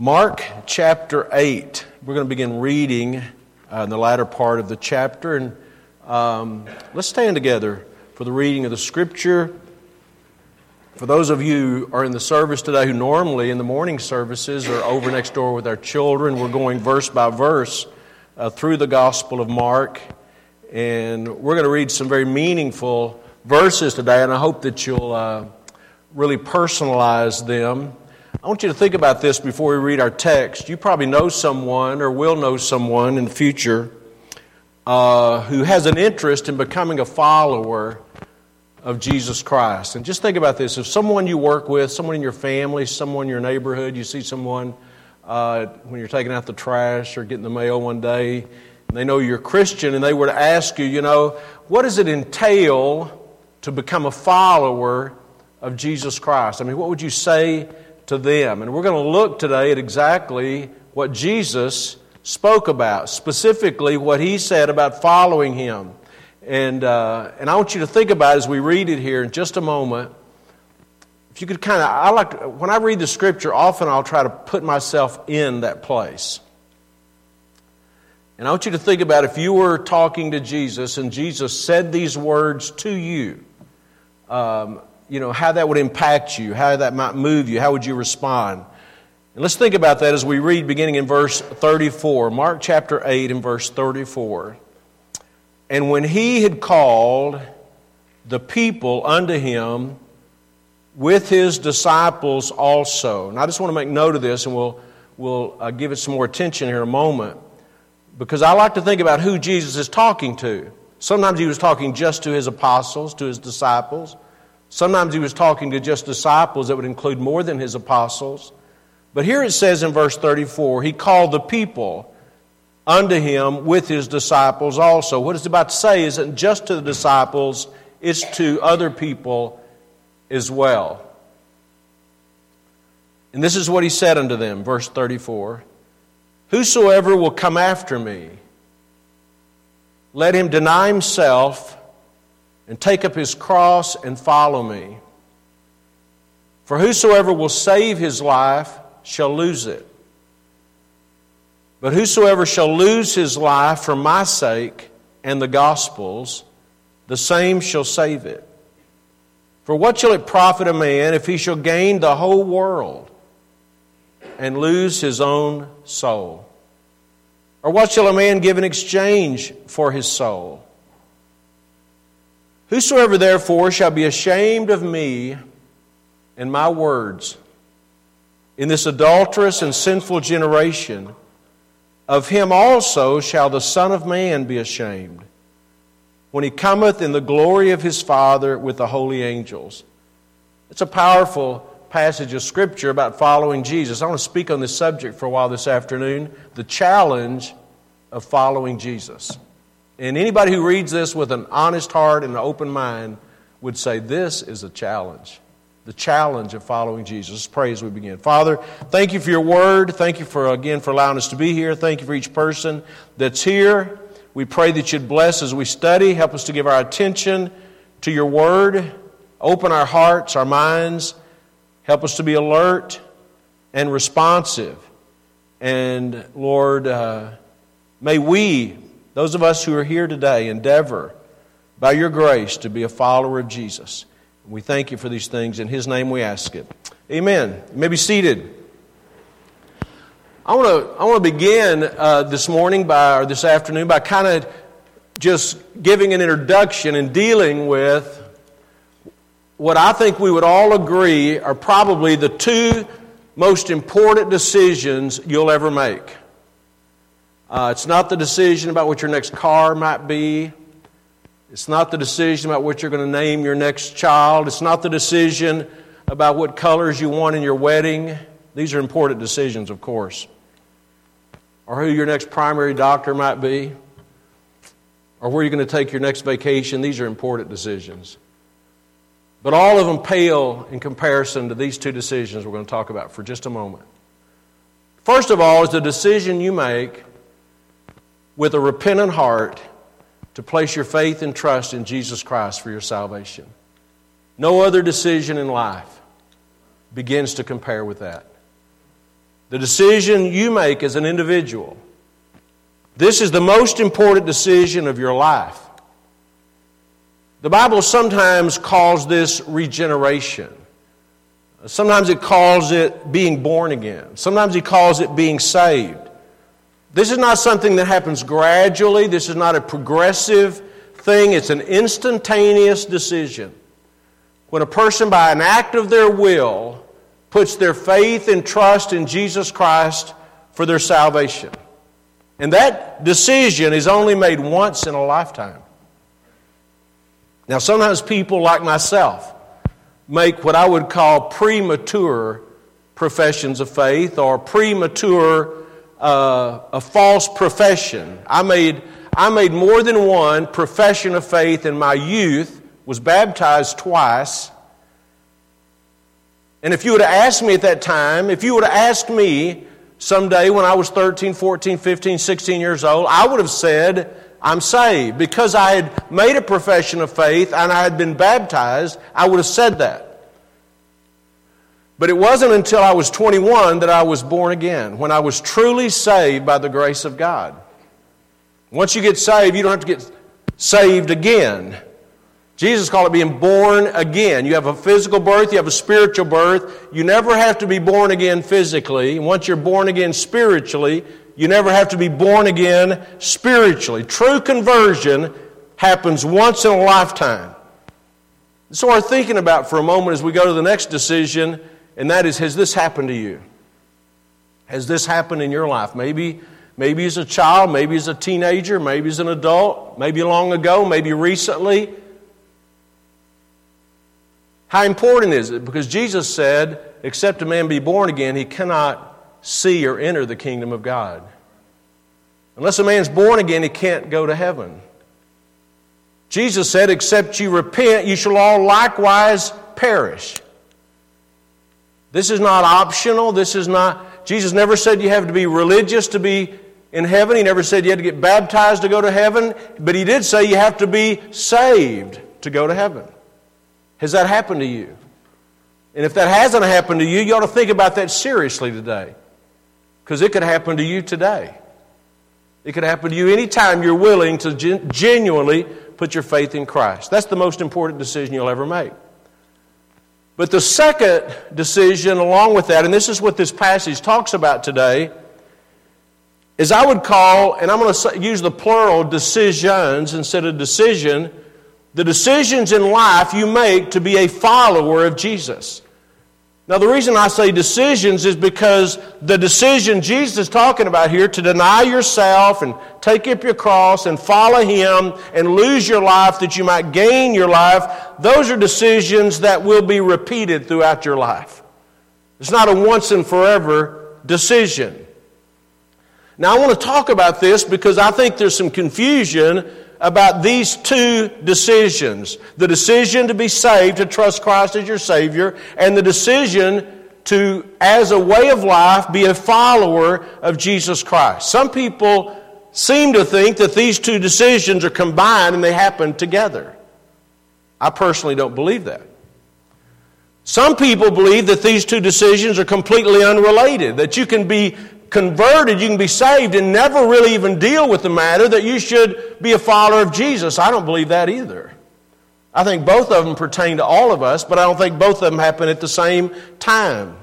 Mark chapter 8. We're going to begin reading uh, in the latter part of the chapter. And um, let's stand together for the reading of the scripture. For those of you who are in the service today who normally in the morning services are over next door with our children, we're going verse by verse uh, through the Gospel of Mark. And we're going to read some very meaningful verses today, and I hope that you'll uh, really personalize them I want you to think about this before we read our text. You probably know someone or will know someone in the future uh, who has an interest in becoming a follower of Jesus Christ. And just think about this if someone you work with, someone in your family, someone in your neighborhood, you see someone uh, when you're taking out the trash or getting the mail one day, they know you're Christian, and they were to ask you, you know, what does it entail to become a follower of Jesus Christ? I mean, what would you say? To them. And we're going to look today at exactly what Jesus spoke about, specifically what he said about following him. And, uh, and I want you to think about as we read it here in just a moment. If you could kind of, I like, to, when I read the scripture, often I'll try to put myself in that place. And I want you to think about if you were talking to Jesus and Jesus said these words to you, um, you know, how that would impact you, how that might move you, how would you respond? And let's think about that as we read beginning in verse 34, Mark chapter 8 and verse 34. And when he had called the people unto him with his disciples also. And I just want to make note of this and we'll, we'll uh, give it some more attention here in a moment. Because I like to think about who Jesus is talking to. Sometimes he was talking just to his apostles, to his disciples. Sometimes he was talking to just disciples that would include more than his apostles. But here it says in verse 34 he called the people unto him with his disciples also. What it's about to say isn't just to the disciples, it's to other people as well. And this is what he said unto them, verse 34 Whosoever will come after me, let him deny himself and take up his cross and follow me. For whosoever will save his life shall lose it. But whosoever shall lose his life for my sake and the gospel's, the same shall save it. For what shall it profit a man if he shall gain the whole world and lose his own soul? Or what shall a man give in exchange for his soul? Whosoever therefore shall be ashamed of me and my words in this adulterous and sinful generation, of him also shall the Son of Man be ashamed when he cometh in the glory of his Father with the holy angels. It's a powerful passage of Scripture about following Jesus. I want to speak on this subject for a while this afternoon the challenge of following Jesus. And anybody who reads this with an honest heart and an open mind would say, This is a challenge. The challenge of following Jesus. Let's pray as we begin. Father, thank you for your word. Thank you for, again, for allowing us to be here. Thank you for each person that's here. We pray that you'd bless as we study. Help us to give our attention to your word. Open our hearts, our minds. Help us to be alert and responsive. And Lord, uh, may we those of us who are here today endeavor, by your grace, to be a follower of Jesus. We thank you for these things. In his name we ask it. Amen. You may be seated. I want to, I want to begin uh, this morning by, or this afternoon by kind of just giving an introduction and dealing with what I think we would all agree are probably the two most important decisions you'll ever make. Uh, it's not the decision about what your next car might be. It's not the decision about what you're going to name your next child. It's not the decision about what colors you want in your wedding. These are important decisions, of course. Or who your next primary doctor might be. Or where you're going to take your next vacation. These are important decisions. But all of them pale in comparison to these two decisions we're going to talk about for just a moment. First of all, is the decision you make with a repentant heart to place your faith and trust in Jesus Christ for your salvation. No other decision in life begins to compare with that. the decision you make as an individual. This is the most important decision of your life. The Bible sometimes calls this regeneration. Sometimes it calls it being born again. Sometimes he calls it being saved. This is not something that happens gradually. This is not a progressive thing. It's an instantaneous decision. When a person, by an act of their will, puts their faith and trust in Jesus Christ for their salvation. And that decision is only made once in a lifetime. Now, sometimes people like myself make what I would call premature professions of faith or premature uh, a false profession. I made, I made more than one profession of faith in my youth, was baptized twice. And if you would have asked me at that time, if you would have asked me someday when I was 13, 14, 15, 16 years old, I would have said, I'm saved. Because I had made a profession of faith and I had been baptized, I would have said that. But it wasn't until I was 21 that I was born again, when I was truly saved by the grace of God. Once you get saved, you don't have to get saved again. Jesus called it being born again. You have a physical birth, you have a spiritual birth. You never have to be born again physically. Once you're born again spiritually, you never have to be born again spiritually. True conversion happens once in a lifetime. So, we're thinking about for a moment as we go to the next decision and that is, has this happened to you? Has this happened in your life? Maybe, maybe as a child, maybe as a teenager, maybe as an adult, maybe long ago, maybe recently. How important is it? Because Jesus said, except a man be born again, he cannot see or enter the kingdom of God. Unless a man's born again, he can't go to heaven. Jesus said, Except you repent, you shall all likewise perish. This is not optional. This is not, Jesus never said you have to be religious to be in heaven. He never said you had to get baptized to go to heaven. But He did say you have to be saved to go to heaven. Has that happened to you? And if that hasn't happened to you, you ought to think about that seriously today. Because it could happen to you today. It could happen to you anytime you're willing to genuinely put your faith in Christ. That's the most important decision you'll ever make. But the second decision, along with that, and this is what this passage talks about today, is I would call, and I'm going to use the plural, decisions instead of decision, the decisions in life you make to be a follower of Jesus. Now, the reason I say decisions is because the decision Jesus is talking about here to deny yourself and take up your cross and follow Him and lose your life that you might gain your life, those are decisions that will be repeated throughout your life. It's not a once and forever decision. Now, I want to talk about this because I think there's some confusion about these two decisions the decision to be saved, to trust Christ as your Savior, and the decision to, as a way of life, be a follower of Jesus Christ. Some people seem to think that these two decisions are combined and they happen together. I personally don't believe that. Some people believe that these two decisions are completely unrelated, that you can be converted, you can be saved and never really even deal with the matter that you should be a follower of Jesus. I don't believe that either. I think both of them pertain to all of us, but I don't think both of them happen at the same time.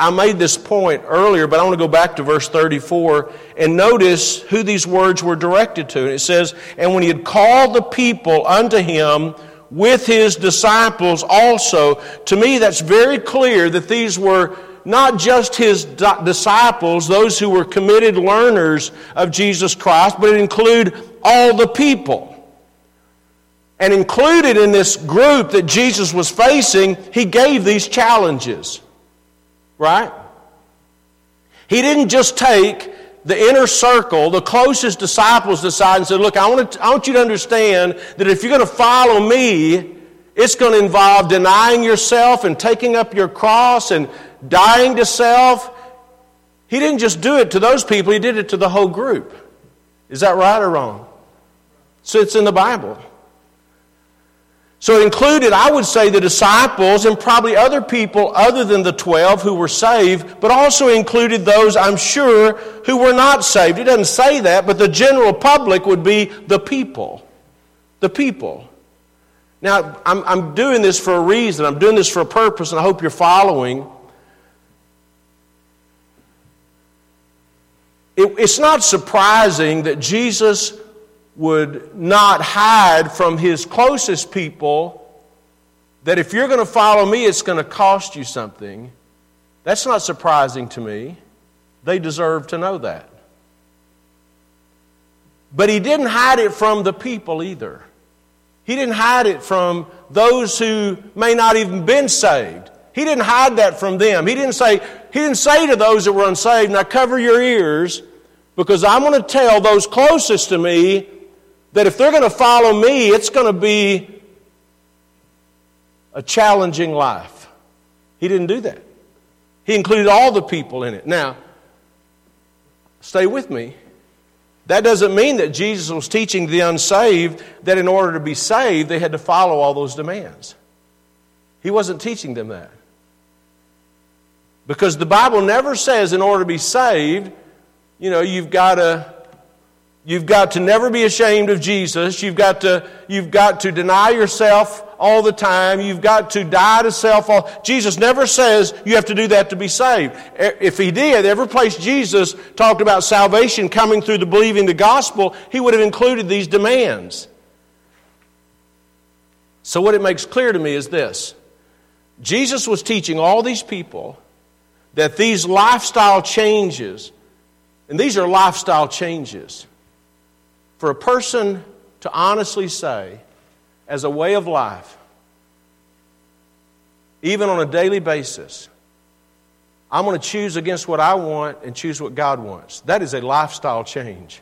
I made this point earlier, but I want to go back to verse 34 and notice who these words were directed to. And it says, And when he had called the people unto him with his disciples also, to me that's very clear that these were not just his disciples, those who were committed learners of Jesus Christ, but it included all the people. And included in this group that Jesus was facing, he gave these challenges. Right? He didn't just take the inner circle, the closest disciples decide and said, Look, I want, to, I want you to understand that if you're going to follow me, it's going to involve denying yourself and taking up your cross and dying to self. He didn't just do it to those people, he did it to the whole group. Is that right or wrong? So it's in the Bible. So it included, I would say, the disciples and probably other people other than the 12 who were saved, but also included those, I'm sure, who were not saved. It doesn't say that, but the general public would be the people. The people. Now, I'm, I'm doing this for a reason. I'm doing this for a purpose, and I hope you're following. It, it's not surprising that Jesus would not hide from his closest people that if you're going to follow me, it's going to cost you something. That's not surprising to me. They deserve to know that. But he didn't hide it from the people either. He didn't hide it from those who may not even been saved. He didn't hide that from them. He didn't say, he didn't say to those that were unsaved, now cover your ears because I'm going to tell those closest to me that if they're going to follow me, it's going to be a challenging life. He didn't do that. He included all the people in it. Now, stay with me. That doesn't mean that Jesus was teaching the unsaved that in order to be saved, they had to follow all those demands. He wasn't teaching them that. Because the Bible never says in order to be saved, you know, you've got to You've got to never be ashamed of Jesus. You've got to, you've got to deny yourself all the time. You've got to die to self. All. Jesus never says you have to do that to be saved. If he did, every place Jesus talked about salvation coming through the believing the gospel, he would have included these demands. So, what it makes clear to me is this Jesus was teaching all these people that these lifestyle changes, and these are lifestyle changes for a person to honestly say, as a way of life, even on a daily basis, I'm going to choose against what I want and choose what God wants. That is a lifestyle change,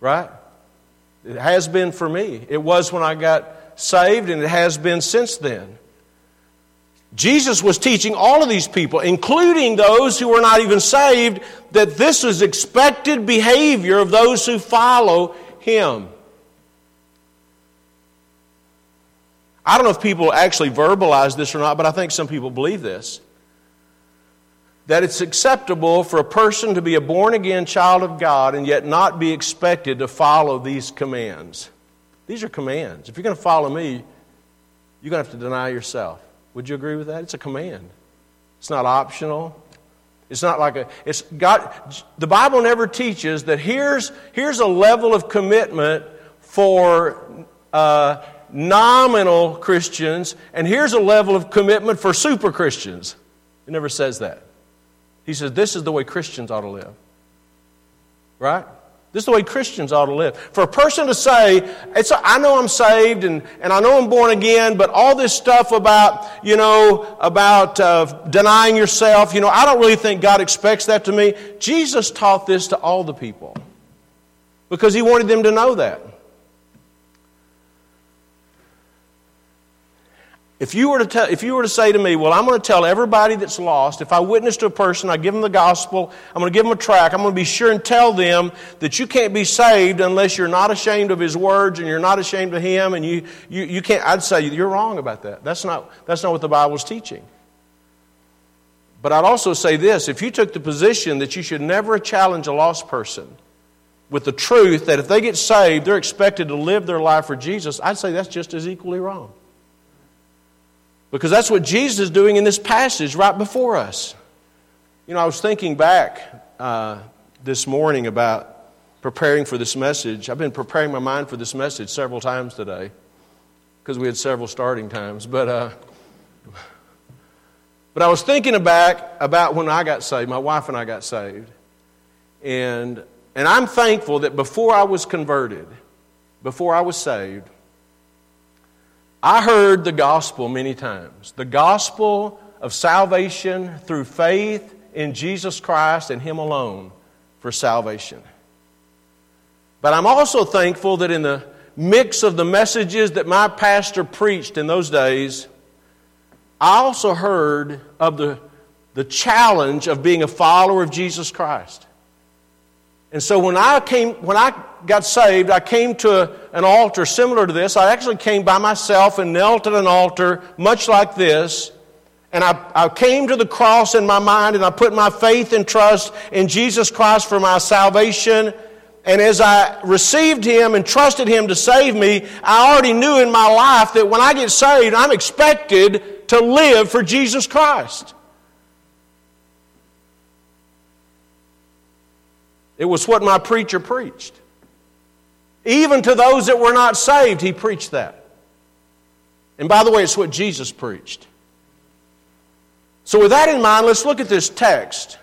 right? It has been for me. It was when I got saved, and it has been since then. Jesus was teaching all of these people, including those who were not even saved, that this was expected behavior of those who follow him. I don't know if people actually verbalize this or not, but I think some people believe this. That it's acceptable for a person to be a born again child of God and yet not be expected to follow these commands. These are commands. If you're going to follow me, you're going to have to deny yourself. Would you agree with that? It's a command. It's not optional. It's not like a, it's God, the Bible never teaches that here's, here's a level of commitment for uh, nominal Christians, and here's a level of commitment for super Christians. It never says that. He says this is the way Christians ought to live. Right? This is the way Christians ought to live. For a person to say, I know I'm saved and, and I know I'm born again, but all this stuff about, you know, about uh, denying yourself, you know, I don't really think God expects that to me. Jesus taught this to all the people because he wanted them to know that. If you, were to tell, if you were to say to me, Well, I'm going to tell everybody that's lost, if I witness to a person, I give them the gospel, I'm going to give them a track, I'm going to be sure and tell them that you can't be saved unless you're not ashamed of His words and you're not ashamed of Him, and you, you, you can't, I'd say you're wrong about that. That's not, that's not what the Bible's teaching. But I'd also say this if you took the position that you should never challenge a lost person with the truth that if they get saved, they're expected to live their life for Jesus, I'd say that's just as equally wrong. Because that's what Jesus is doing in this passage right before us. You know, I was thinking back uh, this morning about preparing for this message. I've been preparing my mind for this message several times today because we had several starting times. But, uh, but I was thinking back about when I got saved, my wife and I got saved. And, and I'm thankful that before I was converted, before I was saved, I heard the gospel many times the gospel of salvation through faith in Jesus Christ and Him alone for salvation. But I'm also thankful that in the mix of the messages that my pastor preached in those days, I also heard of the, the challenge of being a follower of Jesus Christ. And so when I came, when I got saved, I came to a, an altar similar to this. I actually came by myself and knelt at an altar much like this. And I, I came to the cross in my mind and I put my faith and trust in Jesus Christ for my salvation. And as I received Him and trusted Him to save me, I already knew in my life that when I get saved, I'm expected to live for Jesus Christ. It was what my preacher preached. Even to those that were not saved, he preached that. And by the way, it's what Jesus preached. So, with that in mind, let's look at this text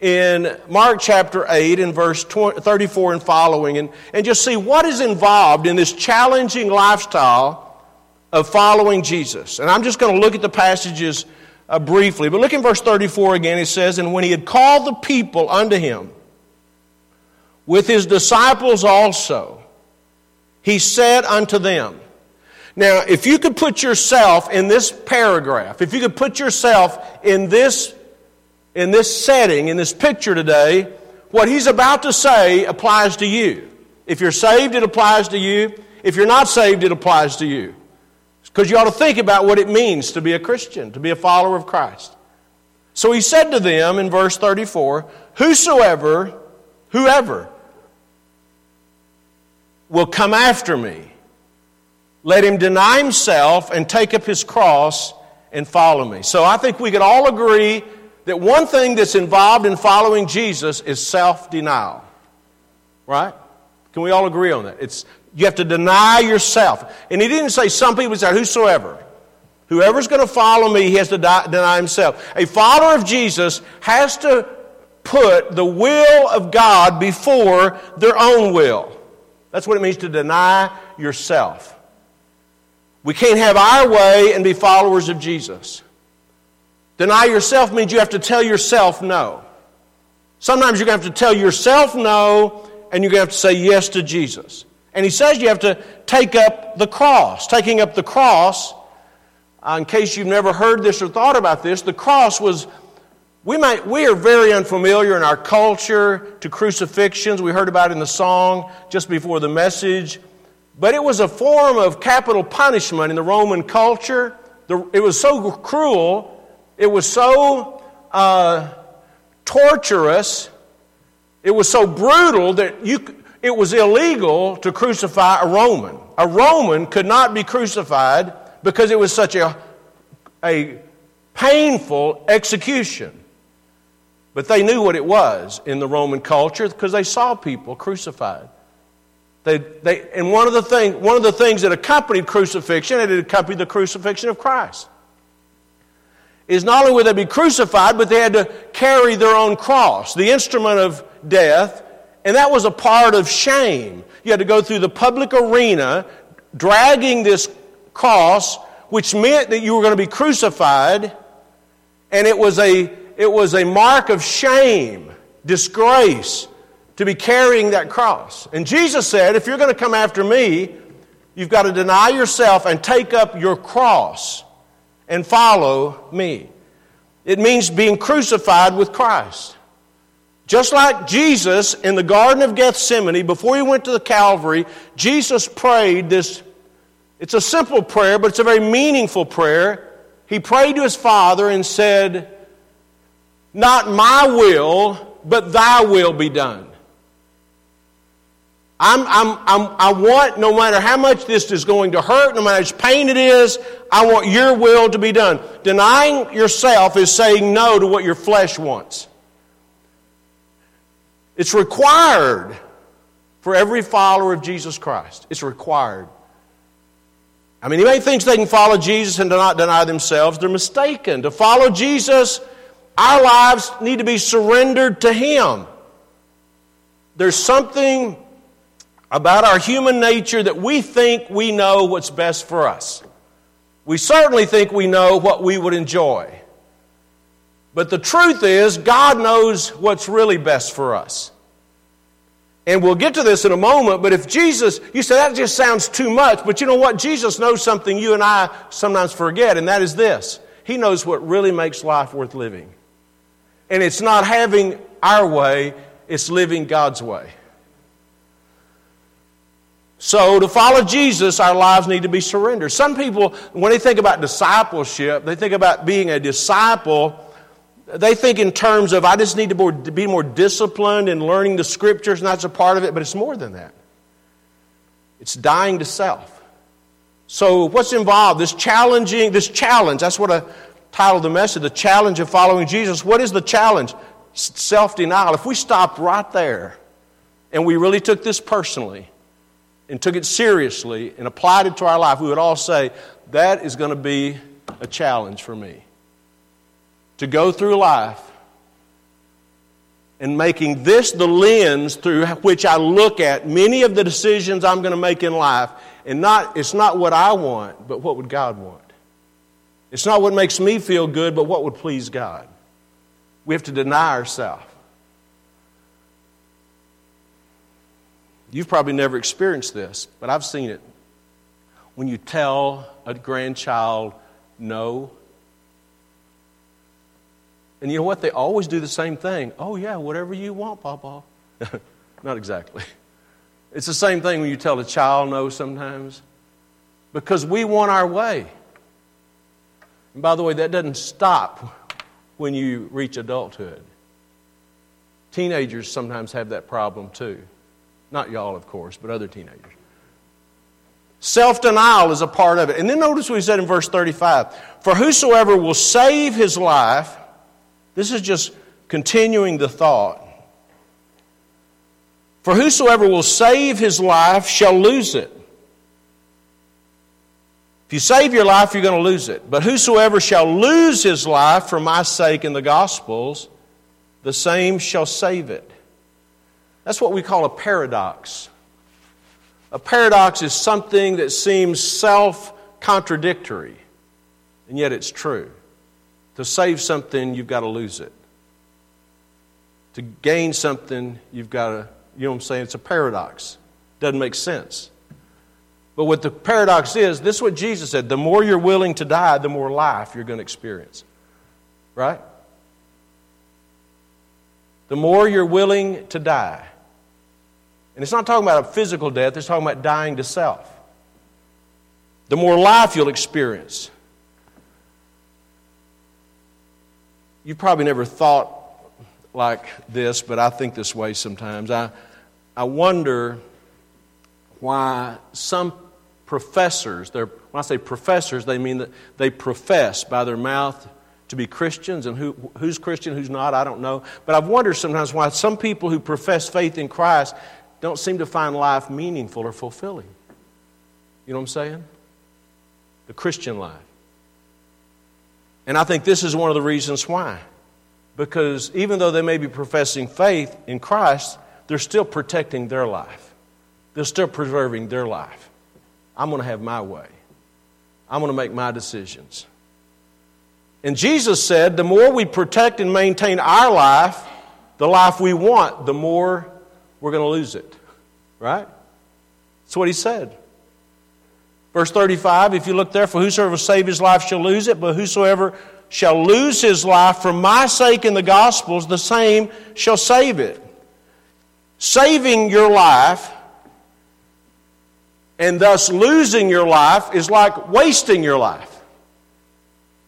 in Mark chapter 8 and verse 34 and following and, and just see what is involved in this challenging lifestyle of following Jesus. And I'm just going to look at the passages uh, briefly. But look in verse 34 again. It says, And when he had called the people unto him, with his disciples also, he said unto them, now, if you could put yourself in this paragraph, if you could put yourself in this, in this setting, in this picture today, what he's about to say applies to you. If you're saved, it applies to you. If you're not saved, it applies to you. Because you ought to think about what it means to be a Christian, to be a follower of Christ. So he said to them in verse 34 Whosoever, whoever, will come after me. Let him deny himself and take up his cross and follow me. So I think we could all agree that one thing that's involved in following Jesus is self denial. Right? Can we all agree on that? It's, you have to deny yourself. And he didn't say some people say, whosoever. Whoever's going to follow me, he has to die, deny himself. A follower of Jesus has to put the will of God before their own will. That's what it means to deny yourself. We can't have our way and be followers of Jesus. Deny yourself means you have to tell yourself no. Sometimes you're going to have to tell yourself no, and you're going to have to say yes to Jesus. And he says you have to take up the cross. Taking up the cross, uh, in case you've never heard this or thought about this, the cross was we, might, we are very unfamiliar in our culture to crucifixions. We heard about in the song just before the message. But it was a form of capital punishment in the Roman culture. The, it was so cruel, it was so uh, torturous, it was so brutal that you, it was illegal to crucify a Roman. A Roman could not be crucified because it was such a, a painful execution. But they knew what it was in the Roman culture because they saw people crucified. They, they, and one of, the thing, one of the things that accompanied crucifixion, it accompanied the crucifixion of Christ, is not only would they be crucified, but they had to carry their own cross, the instrument of death, and that was a part of shame. You had to go through the public arena dragging this cross, which meant that you were going to be crucified, and it was a it was a mark of shame, disgrace, to be carrying that cross. And Jesus said, if you're going to come after me, you've got to deny yourself and take up your cross and follow me. It means being crucified with Christ. Just like Jesus in the Garden of Gethsemane, before he went to the Calvary, Jesus prayed this. It's a simple prayer, but it's a very meaningful prayer. He prayed to his Father and said, not my will, but thy will be done. I'm, I'm, I'm, i want, no matter how much this is going to hurt, no matter how much pain it is, I want your will to be done. Denying yourself is saying no to what your flesh wants. It's required for every follower of Jesus Christ. It's required. I mean, anybody thinks they can follow Jesus and do not deny themselves, they're mistaken. To follow Jesus our lives need to be surrendered to Him. There's something about our human nature that we think we know what's best for us. We certainly think we know what we would enjoy. But the truth is, God knows what's really best for us. And we'll get to this in a moment, but if Jesus, you say that just sounds too much, but you know what? Jesus knows something you and I sometimes forget, and that is this He knows what really makes life worth living. And it's not having our way, it's living God's way. So, to follow Jesus, our lives need to be surrendered. Some people, when they think about discipleship, they think about being a disciple, they think in terms of, I just need to be more disciplined in learning the scriptures, and that's a part of it, but it's more than that. It's dying to self. So, what's involved? This challenging, this challenge, that's what I titled the message, The Challenge of Following Jesus. What is the challenge? Self denial. If we stopped right there and we really took this personally, and took it seriously and applied it to our life, we would all say, that is going to be a challenge for me. To go through life and making this the lens through which I look at many of the decisions I'm going to make in life. And not, it's not what I want, but what would God want? It's not what makes me feel good, but what would please God. We have to deny ourselves. You've probably never experienced this, but I've seen it. When you tell a grandchild no, and you know what? They always do the same thing. Oh, yeah, whatever you want, Papa. Not exactly. It's the same thing when you tell a child no sometimes because we want our way. And by the way, that doesn't stop when you reach adulthood. Teenagers sometimes have that problem too. Not y'all, of course, but other teenagers. Self denial is a part of it. And then notice what he said in verse 35 For whosoever will save his life, this is just continuing the thought. For whosoever will save his life shall lose it. If you save your life, you're going to lose it. But whosoever shall lose his life for my sake in the Gospels, the same shall save it. That's what we call a paradox. A paradox is something that seems self contradictory, and yet it's true. To save something, you've got to lose it. To gain something, you've got to, you know what I'm saying? It's a paradox. Doesn't make sense. But what the paradox is, this is what Jesus said the more you're willing to die, the more life you're going to experience. Right? The more you're willing to die. And it's not talking about a physical death, it's talking about dying to self. The more life you'll experience. You probably never thought like this, but I think this way sometimes. I, I wonder why some professors, They're, when I say professors, they mean that they profess by their mouth to be Christians, and who, who's Christian, who's not, I don't know. But I've wondered sometimes why some people who profess faith in Christ don't seem to find life meaningful or fulfilling. You know what I'm saying? The Christian life. And I think this is one of the reasons why. Because even though they may be professing faith in Christ, they're still protecting their life. They're still preserving their life. I'm going to have my way. I'm going to make my decisions. And Jesus said the more we protect and maintain our life, the life we want, the more we're going to lose it. Right? That's what he said. Verse 35, if you look there, for whosoever save his life shall lose it, but whosoever shall lose his life for my sake in the Gospels, the same shall save it. Saving your life and thus losing your life is like wasting your life.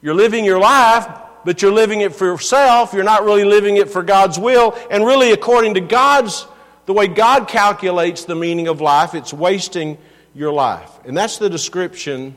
You're living your life, but you're living it for yourself. You're not really living it for God's will. And really, according to God's the way God calculates the meaning of life, it's wasting your life. And that's the description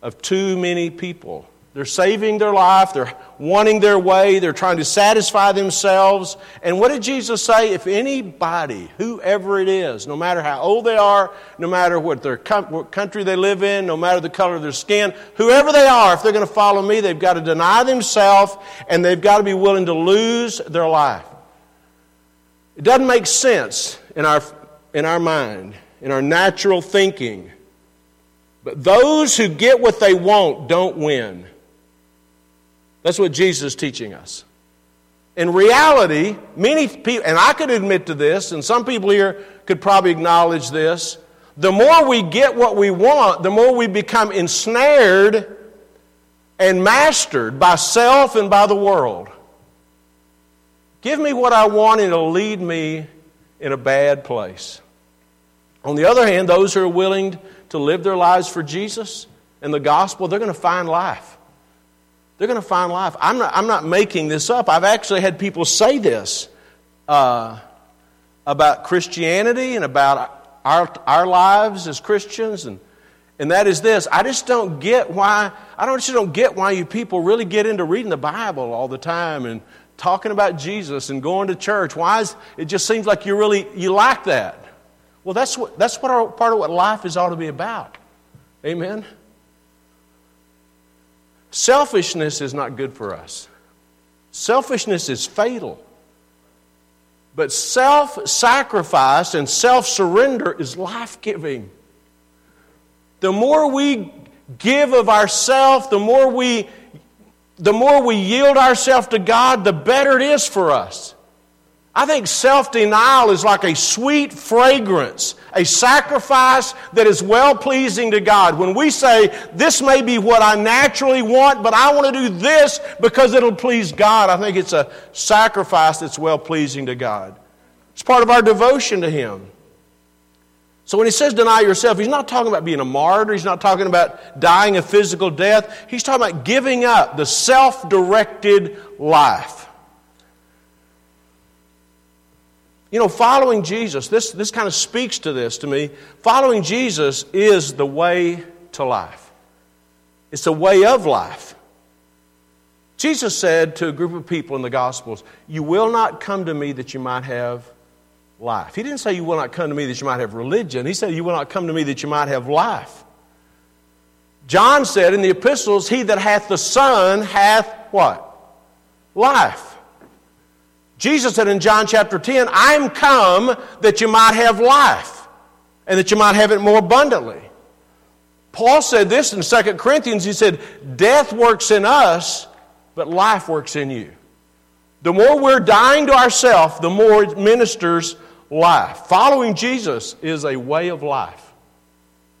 of too many people. They're saving their life, they're wanting their way, they're trying to satisfy themselves. And what did Jesus say? If anybody, whoever it is, no matter how old they are, no matter what their what country they live in, no matter the color of their skin, whoever they are, if they're going to follow me, they've got to deny themselves and they've got to be willing to lose their life. It doesn't make sense in our, in our mind, in our natural thinking. But those who get what they want don't win. That's what Jesus is teaching us. In reality, many people, and I could admit to this, and some people here could probably acknowledge this. The more we get what we want, the more we become ensnared and mastered by self and by the world. Give me what I want and it'll lead me in a bad place. On the other hand, those who are willing to live their lives for Jesus and the gospel, they're going to find life. They're going to find life. I'm not, I'm not making this up. I've actually had people say this uh, about Christianity and about our, our lives as Christians, and, and that is this. I just don't get why, I don't, just don't get why you people really get into reading the Bible all the time and talking about Jesus and going to church. Why is, it just seems like you really, you like that. Well, that's what, that's what our, part of what life is ought to be about. Amen? Selfishness is not good for us. Selfishness is fatal. But self sacrifice and self surrender is life giving. The more we give of ourselves, the more we the more we yield ourselves to God, the better it is for us. I think self denial is like a sweet fragrance, a sacrifice that is well pleasing to God. When we say, This may be what I naturally want, but I want to do this because it'll please God, I think it's a sacrifice that's well pleasing to God. It's part of our devotion to Him. So when he says deny yourself, he's not talking about being a martyr. He's not talking about dying a physical death. He's talking about giving up the self directed life. You know, following Jesus, this, this kind of speaks to this to me. Following Jesus is the way to life, it's a way of life. Jesus said to a group of people in the Gospels, You will not come to me that you might have life. He didn't say, You will not come to me that you might have religion. He said, You will not come to me that you might have life. John said in the epistles, He that hath the Son hath what? Life. Jesus said in John chapter 10, I'm come that you might have life and that you might have it more abundantly. Paul said this in 2 Corinthians. He said, Death works in us, but life works in you. The more we're dying to ourselves, the more it ministers life. Following Jesus is a way of life.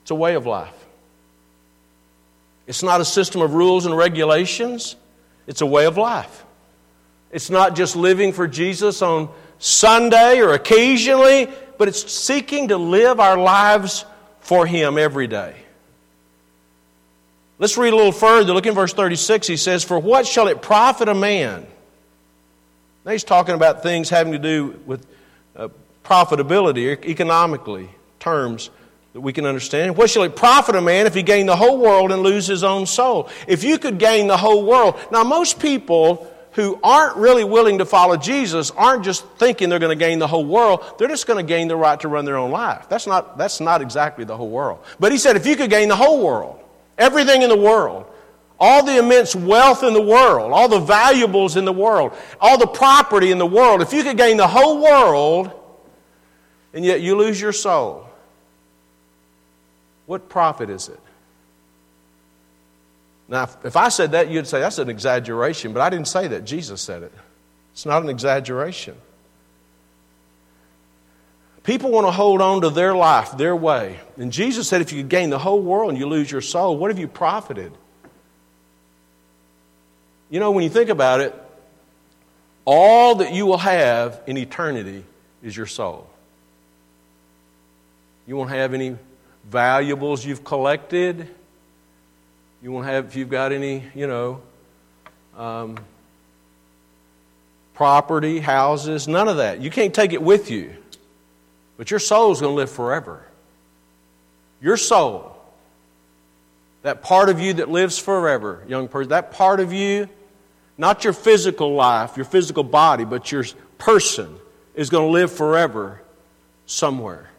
It's a way of life. It's not a system of rules and regulations, it's a way of life. It's not just living for Jesus on Sunday or occasionally, but it's seeking to live our lives for Him every day. Let's read a little further. Look in verse 36. He says, For what shall it profit a man? Now he's talking about things having to do with uh, profitability, economically, terms that we can understand. What shall it profit a man if he gain the whole world and lose his own soul? If you could gain the whole world. Now, most people who aren't really willing to follow Jesus aren't just thinking they're going to gain the whole world. They're just going to gain the right to run their own life. That's not, that's not exactly the whole world. But he said, if you could gain the whole world, everything in the world, all the immense wealth in the world, all the valuables in the world, all the property in the world, if you could gain the whole world and yet you lose your soul, what profit is it? Now, if I said that, you'd say that's an exaggeration, but I didn't say that. Jesus said it. It's not an exaggeration. People want to hold on to their life, their way. And Jesus said, if you gain the whole world and you lose your soul, what have you profited? You know, when you think about it, all that you will have in eternity is your soul. You won't have any valuables you've collected. You won't have, if you've got any, you know, um, property, houses, none of that. You can't take it with you. But your soul is going to live forever. Your soul, that part of you that lives forever, young person, that part of you, not your physical life, your physical body, but your person is going to live forever somewhere.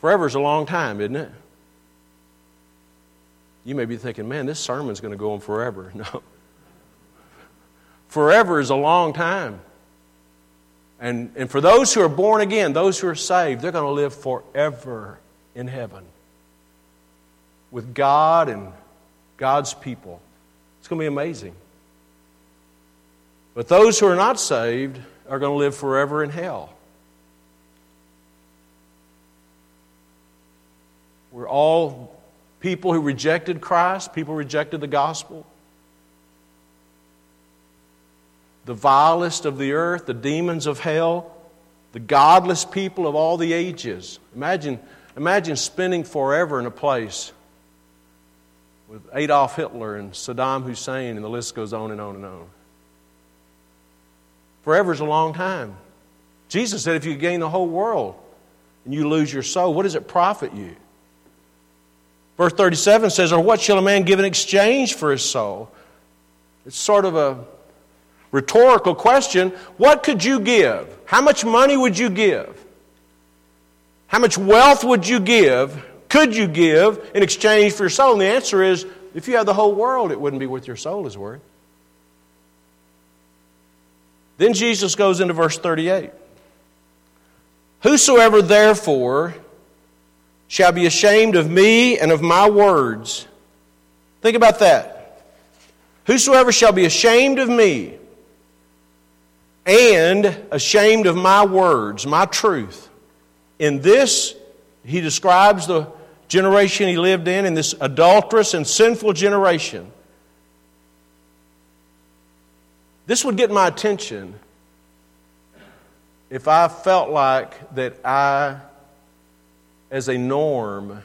Forever is a long time, isn't it? You may be thinking, man, this sermon's going to go on forever. No. Forever is a long time. And, and for those who are born again, those who are saved, they're going to live forever in heaven with God and God's people. It's going to be amazing. But those who are not saved are going to live forever in hell. We're all people who rejected Christ, people rejected the gospel. the vilest of the earth, the demons of hell, the godless people of all the ages. Imagine, imagine spending forever in a place with Adolf Hitler and Saddam Hussein, and the list goes on and on and on. Forever is a long time. Jesus said if you gain the whole world and you lose your soul, what does it profit you? Verse 37 says, Or what shall a man give in exchange for his soul? It's sort of a rhetorical question. What could you give? How much money would you give? How much wealth would you give? Could you give in exchange for your soul? And the answer is if you had the whole world, it wouldn't be worth your soul is worth. Then Jesus goes into verse 38. Whosoever therefore shall be ashamed of me and of my words. Think about that. Whosoever shall be ashamed of me and ashamed of my words, my truth. In this, he describes the generation he lived in, in this adulterous and sinful generation. This would get my attention if I felt like that I, as a norm,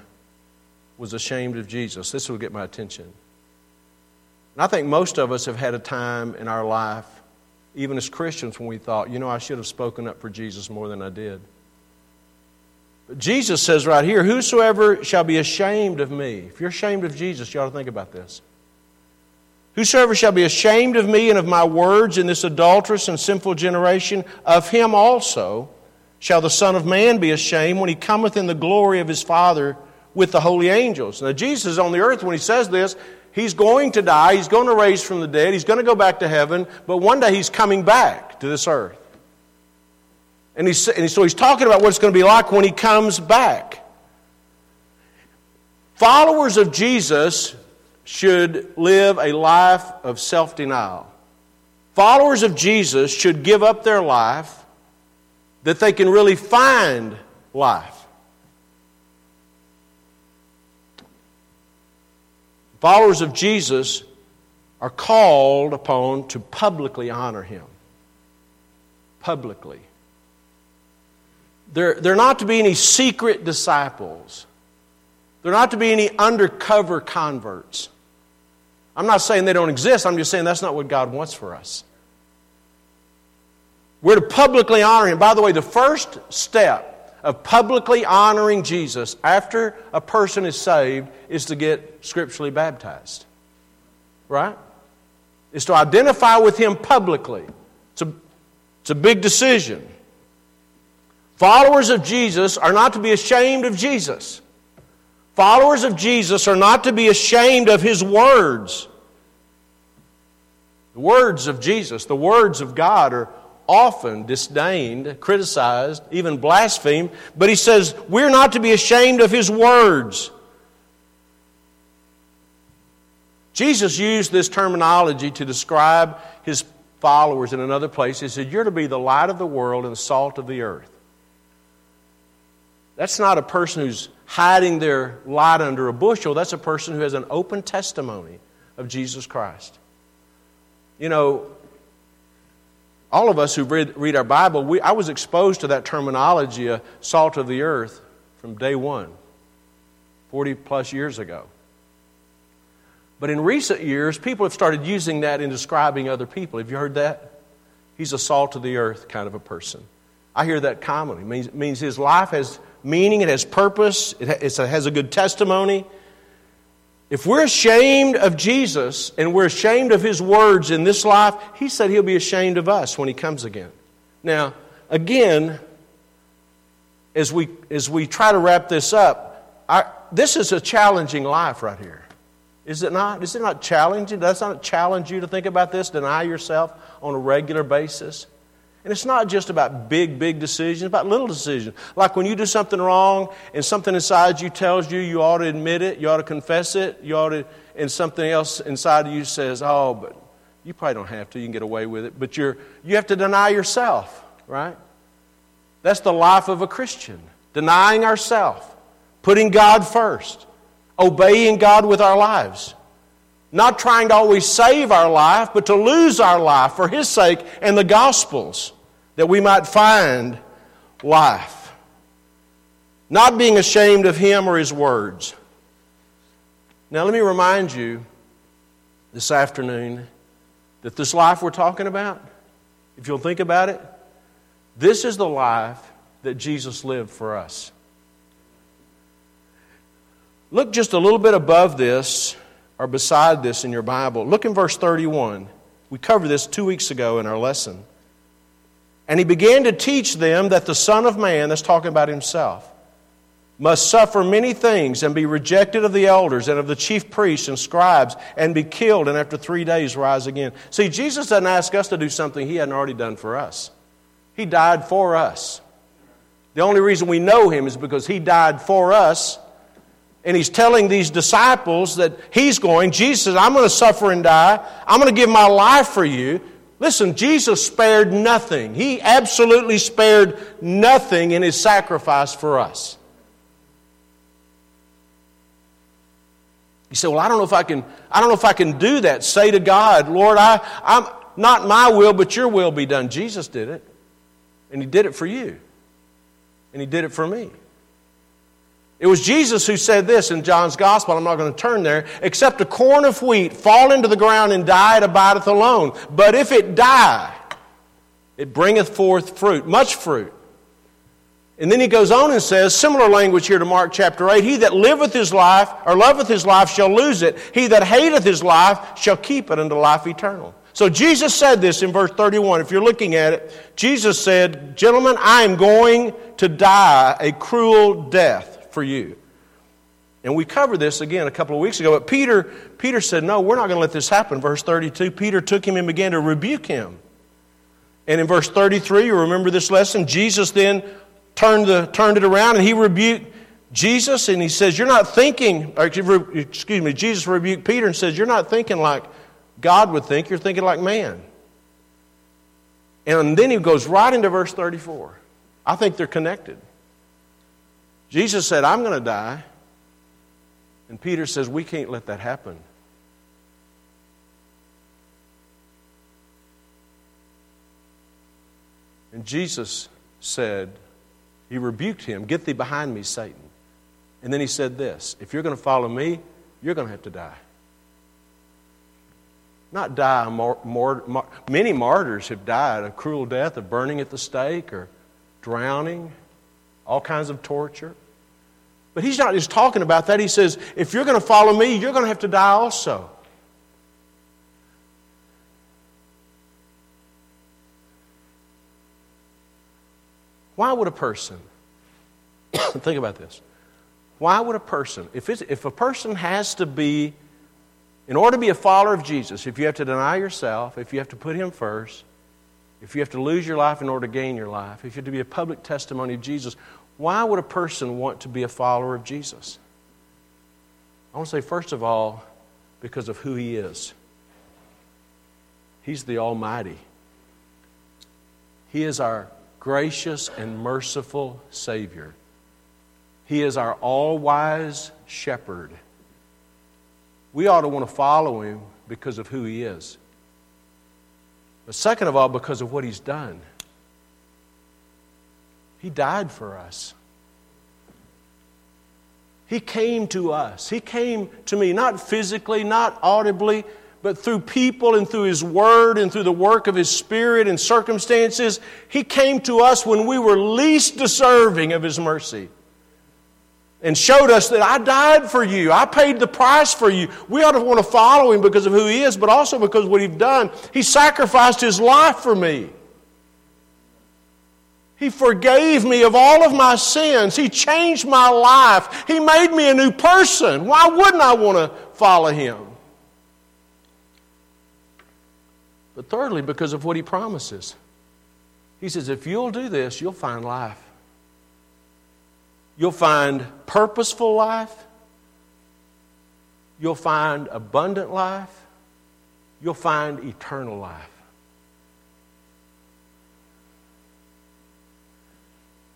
was ashamed of Jesus. This would get my attention. And I think most of us have had a time in our life even as Christians, when we thought, you know, I should have spoken up for Jesus more than I did. But Jesus says right here, Whosoever shall be ashamed of me. If you're ashamed of Jesus, you ought to think about this. Whosoever shall be ashamed of me and of my words in this adulterous and sinful generation, of him also shall the Son of Man be ashamed when he cometh in the glory of his Father with the holy angels. Now, Jesus on the earth, when he says this, He's going to die. He's going to raise from the dead. He's going to go back to heaven. But one day he's coming back to this earth. And, he's, and so he's talking about what it's going to be like when he comes back. Followers of Jesus should live a life of self denial. Followers of Jesus should give up their life that they can really find life. Followers of Jesus are called upon to publicly honor him. Publicly. There, there are not to be any secret disciples. There are not to be any undercover converts. I'm not saying they don't exist, I'm just saying that's not what God wants for us. We're to publicly honor him. By the way, the first step of publicly honoring Jesus after a person is saved is to get scripturally baptized. Right? Is to identify with Him publicly. It's a, it's a big decision. Followers of Jesus are not to be ashamed of Jesus. Followers of Jesus are not to be ashamed of His words. The words of Jesus, the words of God, are often disdained, criticized, even blasphemed, but he says we're not to be ashamed of his words. Jesus used this terminology to describe his followers in another place. He said, You're to be the light of the world and the salt of the earth. That's not a person who's hiding their light under a bushel. That's a person who has an open testimony of Jesus Christ. You know, all of us who read, read our Bible, we, I was exposed to that terminology, a salt of the earth, from day one, 40 plus years ago. But in recent years, people have started using that in describing other people. Have you heard that? He's a salt of the earth kind of a person. I hear that commonly. It means, means his life has meaning, it has purpose, it has a good testimony. If we're ashamed of Jesus and we're ashamed of his words in this life, he said he'll be ashamed of us when he comes again. Now, again, as we, as we try to wrap this up, this is a challenging life right here. Is it not? Is it not challenging? Does not challenge you to think about this? Deny yourself on a regular basis? And it's not just about big, big decisions, about little decisions. Like when you do something wrong and something inside you tells you you ought to admit it, you ought to confess it, you ought to, and something else inside of you says, oh, but you probably don't have to, you can get away with it. But you're, you have to deny yourself, right? That's the life of a Christian. Denying ourselves, putting God first, obeying God with our lives. Not trying to always save our life, but to lose our life for His sake and the Gospels, that we might find life. Not being ashamed of Him or His words. Now, let me remind you this afternoon that this life we're talking about, if you'll think about it, this is the life that Jesus lived for us. Look just a little bit above this or beside this in your Bible. Look in verse 31. We covered this two weeks ago in our lesson. And he began to teach them that the Son of Man, that's talking about himself, must suffer many things and be rejected of the elders and of the chief priests and scribes and be killed and after three days rise again. See, Jesus doesn't ask us to do something he hadn't already done for us. He died for us. The only reason we know him is because he died for us and he's telling these disciples that he's going, Jesus I'm going to suffer and die. I'm going to give my life for you. Listen, Jesus spared nothing. He absolutely spared nothing in his sacrifice for us. You say, Well, I don't know if I can, I don't know if I can do that. Say to God, Lord, I, I'm not my will, but your will be done. Jesus did it. And he did it for you. And he did it for me. It was Jesus who said this in John's Gospel. I'm not going to turn there. Except a corn of wheat fall into the ground and die, it abideth alone. But if it die, it bringeth forth fruit, much fruit. And then he goes on and says, similar language here to Mark chapter 8 He that liveth his life, or loveth his life, shall lose it. He that hateth his life shall keep it unto life eternal. So Jesus said this in verse 31. If you're looking at it, Jesus said, Gentlemen, I am going to die a cruel death for you. And we covered this again a couple of weeks ago, but Peter, Peter said, No, we're not going to let this happen. Verse 32, Peter took him and began to rebuke him. And in verse 33, you remember this lesson, Jesus then turned, the, turned it around and he rebuked Jesus and he says, You're not thinking, excuse me, Jesus rebuked Peter and says, You're not thinking like God would think, you're thinking like man. And then he goes right into verse 34. I think they're connected. Jesus said, I'm going to die. And Peter says, We can't let that happen. And Jesus said, He rebuked him, Get thee behind me, Satan. And then he said this If you're going to follow me, you're going to have to die. Not die, mar- mar- mar- many martyrs have died a cruel death of burning at the stake or drowning all kinds of torture. But he's not just talking about that. He says, if you're going to follow me, you're going to have to die also. Why would a person, think about this, why would a person, if, if a person has to be, in order to be a follower of Jesus, if you have to deny yourself, if you have to put him first, if you have to lose your life in order to gain your life, if you have to be a public testimony of Jesus, why would a person want to be a follower of Jesus? I want to say, first of all, because of who he is. He's the Almighty. He is our gracious and merciful Savior. He is our all wise shepherd. We ought to want to follow him because of who he is. But second of all, because of what he's done. He died for us. He came to us. He came to me, not physically, not audibly, but through people and through His Word and through the work of His Spirit and circumstances. He came to us when we were least deserving of His mercy and showed us that I died for you. I paid the price for you. We ought to want to follow Him because of who He is, but also because of what He's done. He sacrificed His life for me. He forgave me of all of my sins. He changed my life. He made me a new person. Why wouldn't I want to follow Him? But thirdly, because of what He promises. He says, if you'll do this, you'll find life. You'll find purposeful life. You'll find abundant life. You'll find eternal life.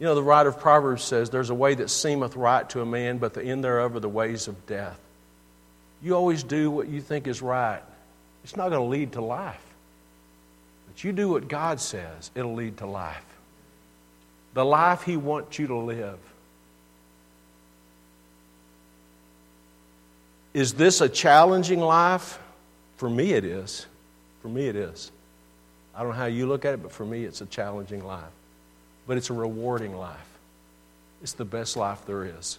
You know, the writer of Proverbs says, There's a way that seemeth right to a man, but the end thereof are the ways of death. you always do what you think is right, it's not going to lead to life. But you do what God says, it'll lead to life. The life He wants you to live. Is this a challenging life? For me, it is. For me, it is. I don't know how you look at it, but for me, it's a challenging life. But it's a rewarding life. It's the best life there is.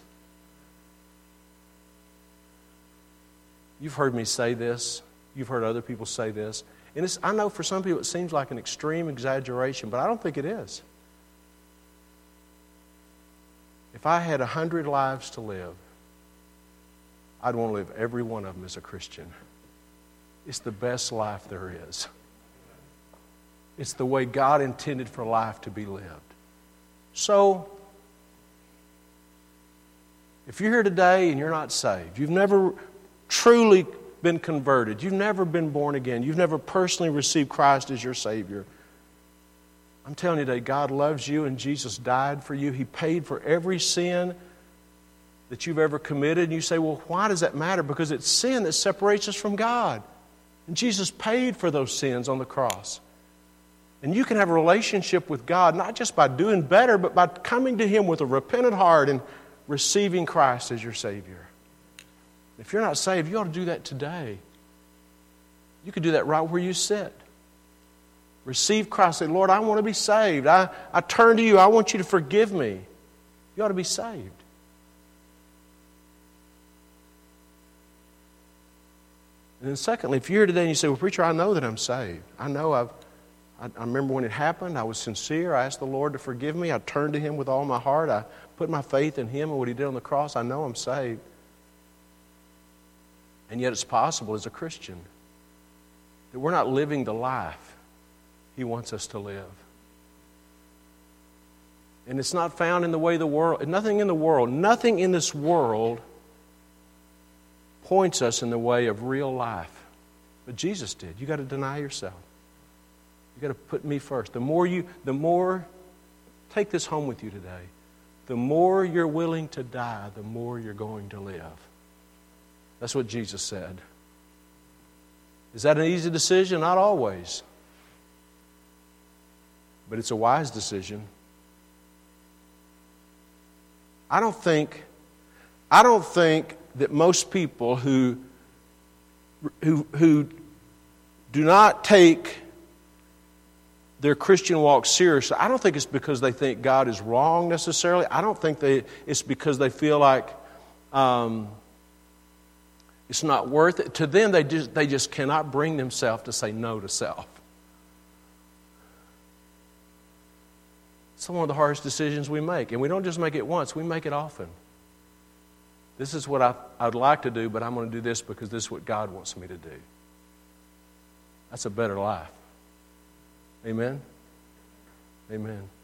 You've heard me say this. You've heard other people say this. And I know for some people it seems like an extreme exaggeration, but I don't think it is. If I had a hundred lives to live, I'd want to live every one of them as a Christian. It's the best life there is. It's the way God intended for life to be lived. So, if you're here today and you're not saved, you've never truly been converted, you've never been born again, you've never personally received Christ as your Savior, I'm telling you today, God loves you and Jesus died for you. He paid for every sin that you've ever committed. And you say, well, why does that matter? Because it's sin that separates us from God. And Jesus paid for those sins on the cross. And you can have a relationship with God not just by doing better, but by coming to Him with a repentant heart and receiving Christ as your Savior. If you're not saved, you ought to do that today. You could do that right where you sit. Receive Christ. Say, Lord, I want to be saved. I, I turn to you. I want you to forgive me. You ought to be saved. And then, secondly, if you're here today and you say, Well, preacher, I know that I'm saved. I know I've. I, I remember when it happened. I was sincere. I asked the Lord to forgive me. I turned to Him with all my heart. I put my faith in Him and what He did on the cross. I know I'm saved. And yet, it's possible as a Christian that we're not living the life He wants us to live. And it's not found in the way the world, nothing in the world, nothing in this world points us in the way of real life. But Jesus did. You got to deny yourself. You got to put me first. The more you, the more, take this home with you today. The more you're willing to die, the more you're going to live. That's what Jesus said. Is that an easy decision? Not always. But it's a wise decision. I don't think, I don't think that most people who, who, who do not take their Christian walk seriously, I don't think it's because they think God is wrong necessarily. I don't think they, it's because they feel like um, it's not worth it. To them, they just, they just cannot bring themselves to say no to self. It's one of the hardest decisions we make. And we don't just make it once, we make it often. This is what I, I'd like to do, but I'm going to do this because this is what God wants me to do. That's a better life. Amen? Amen.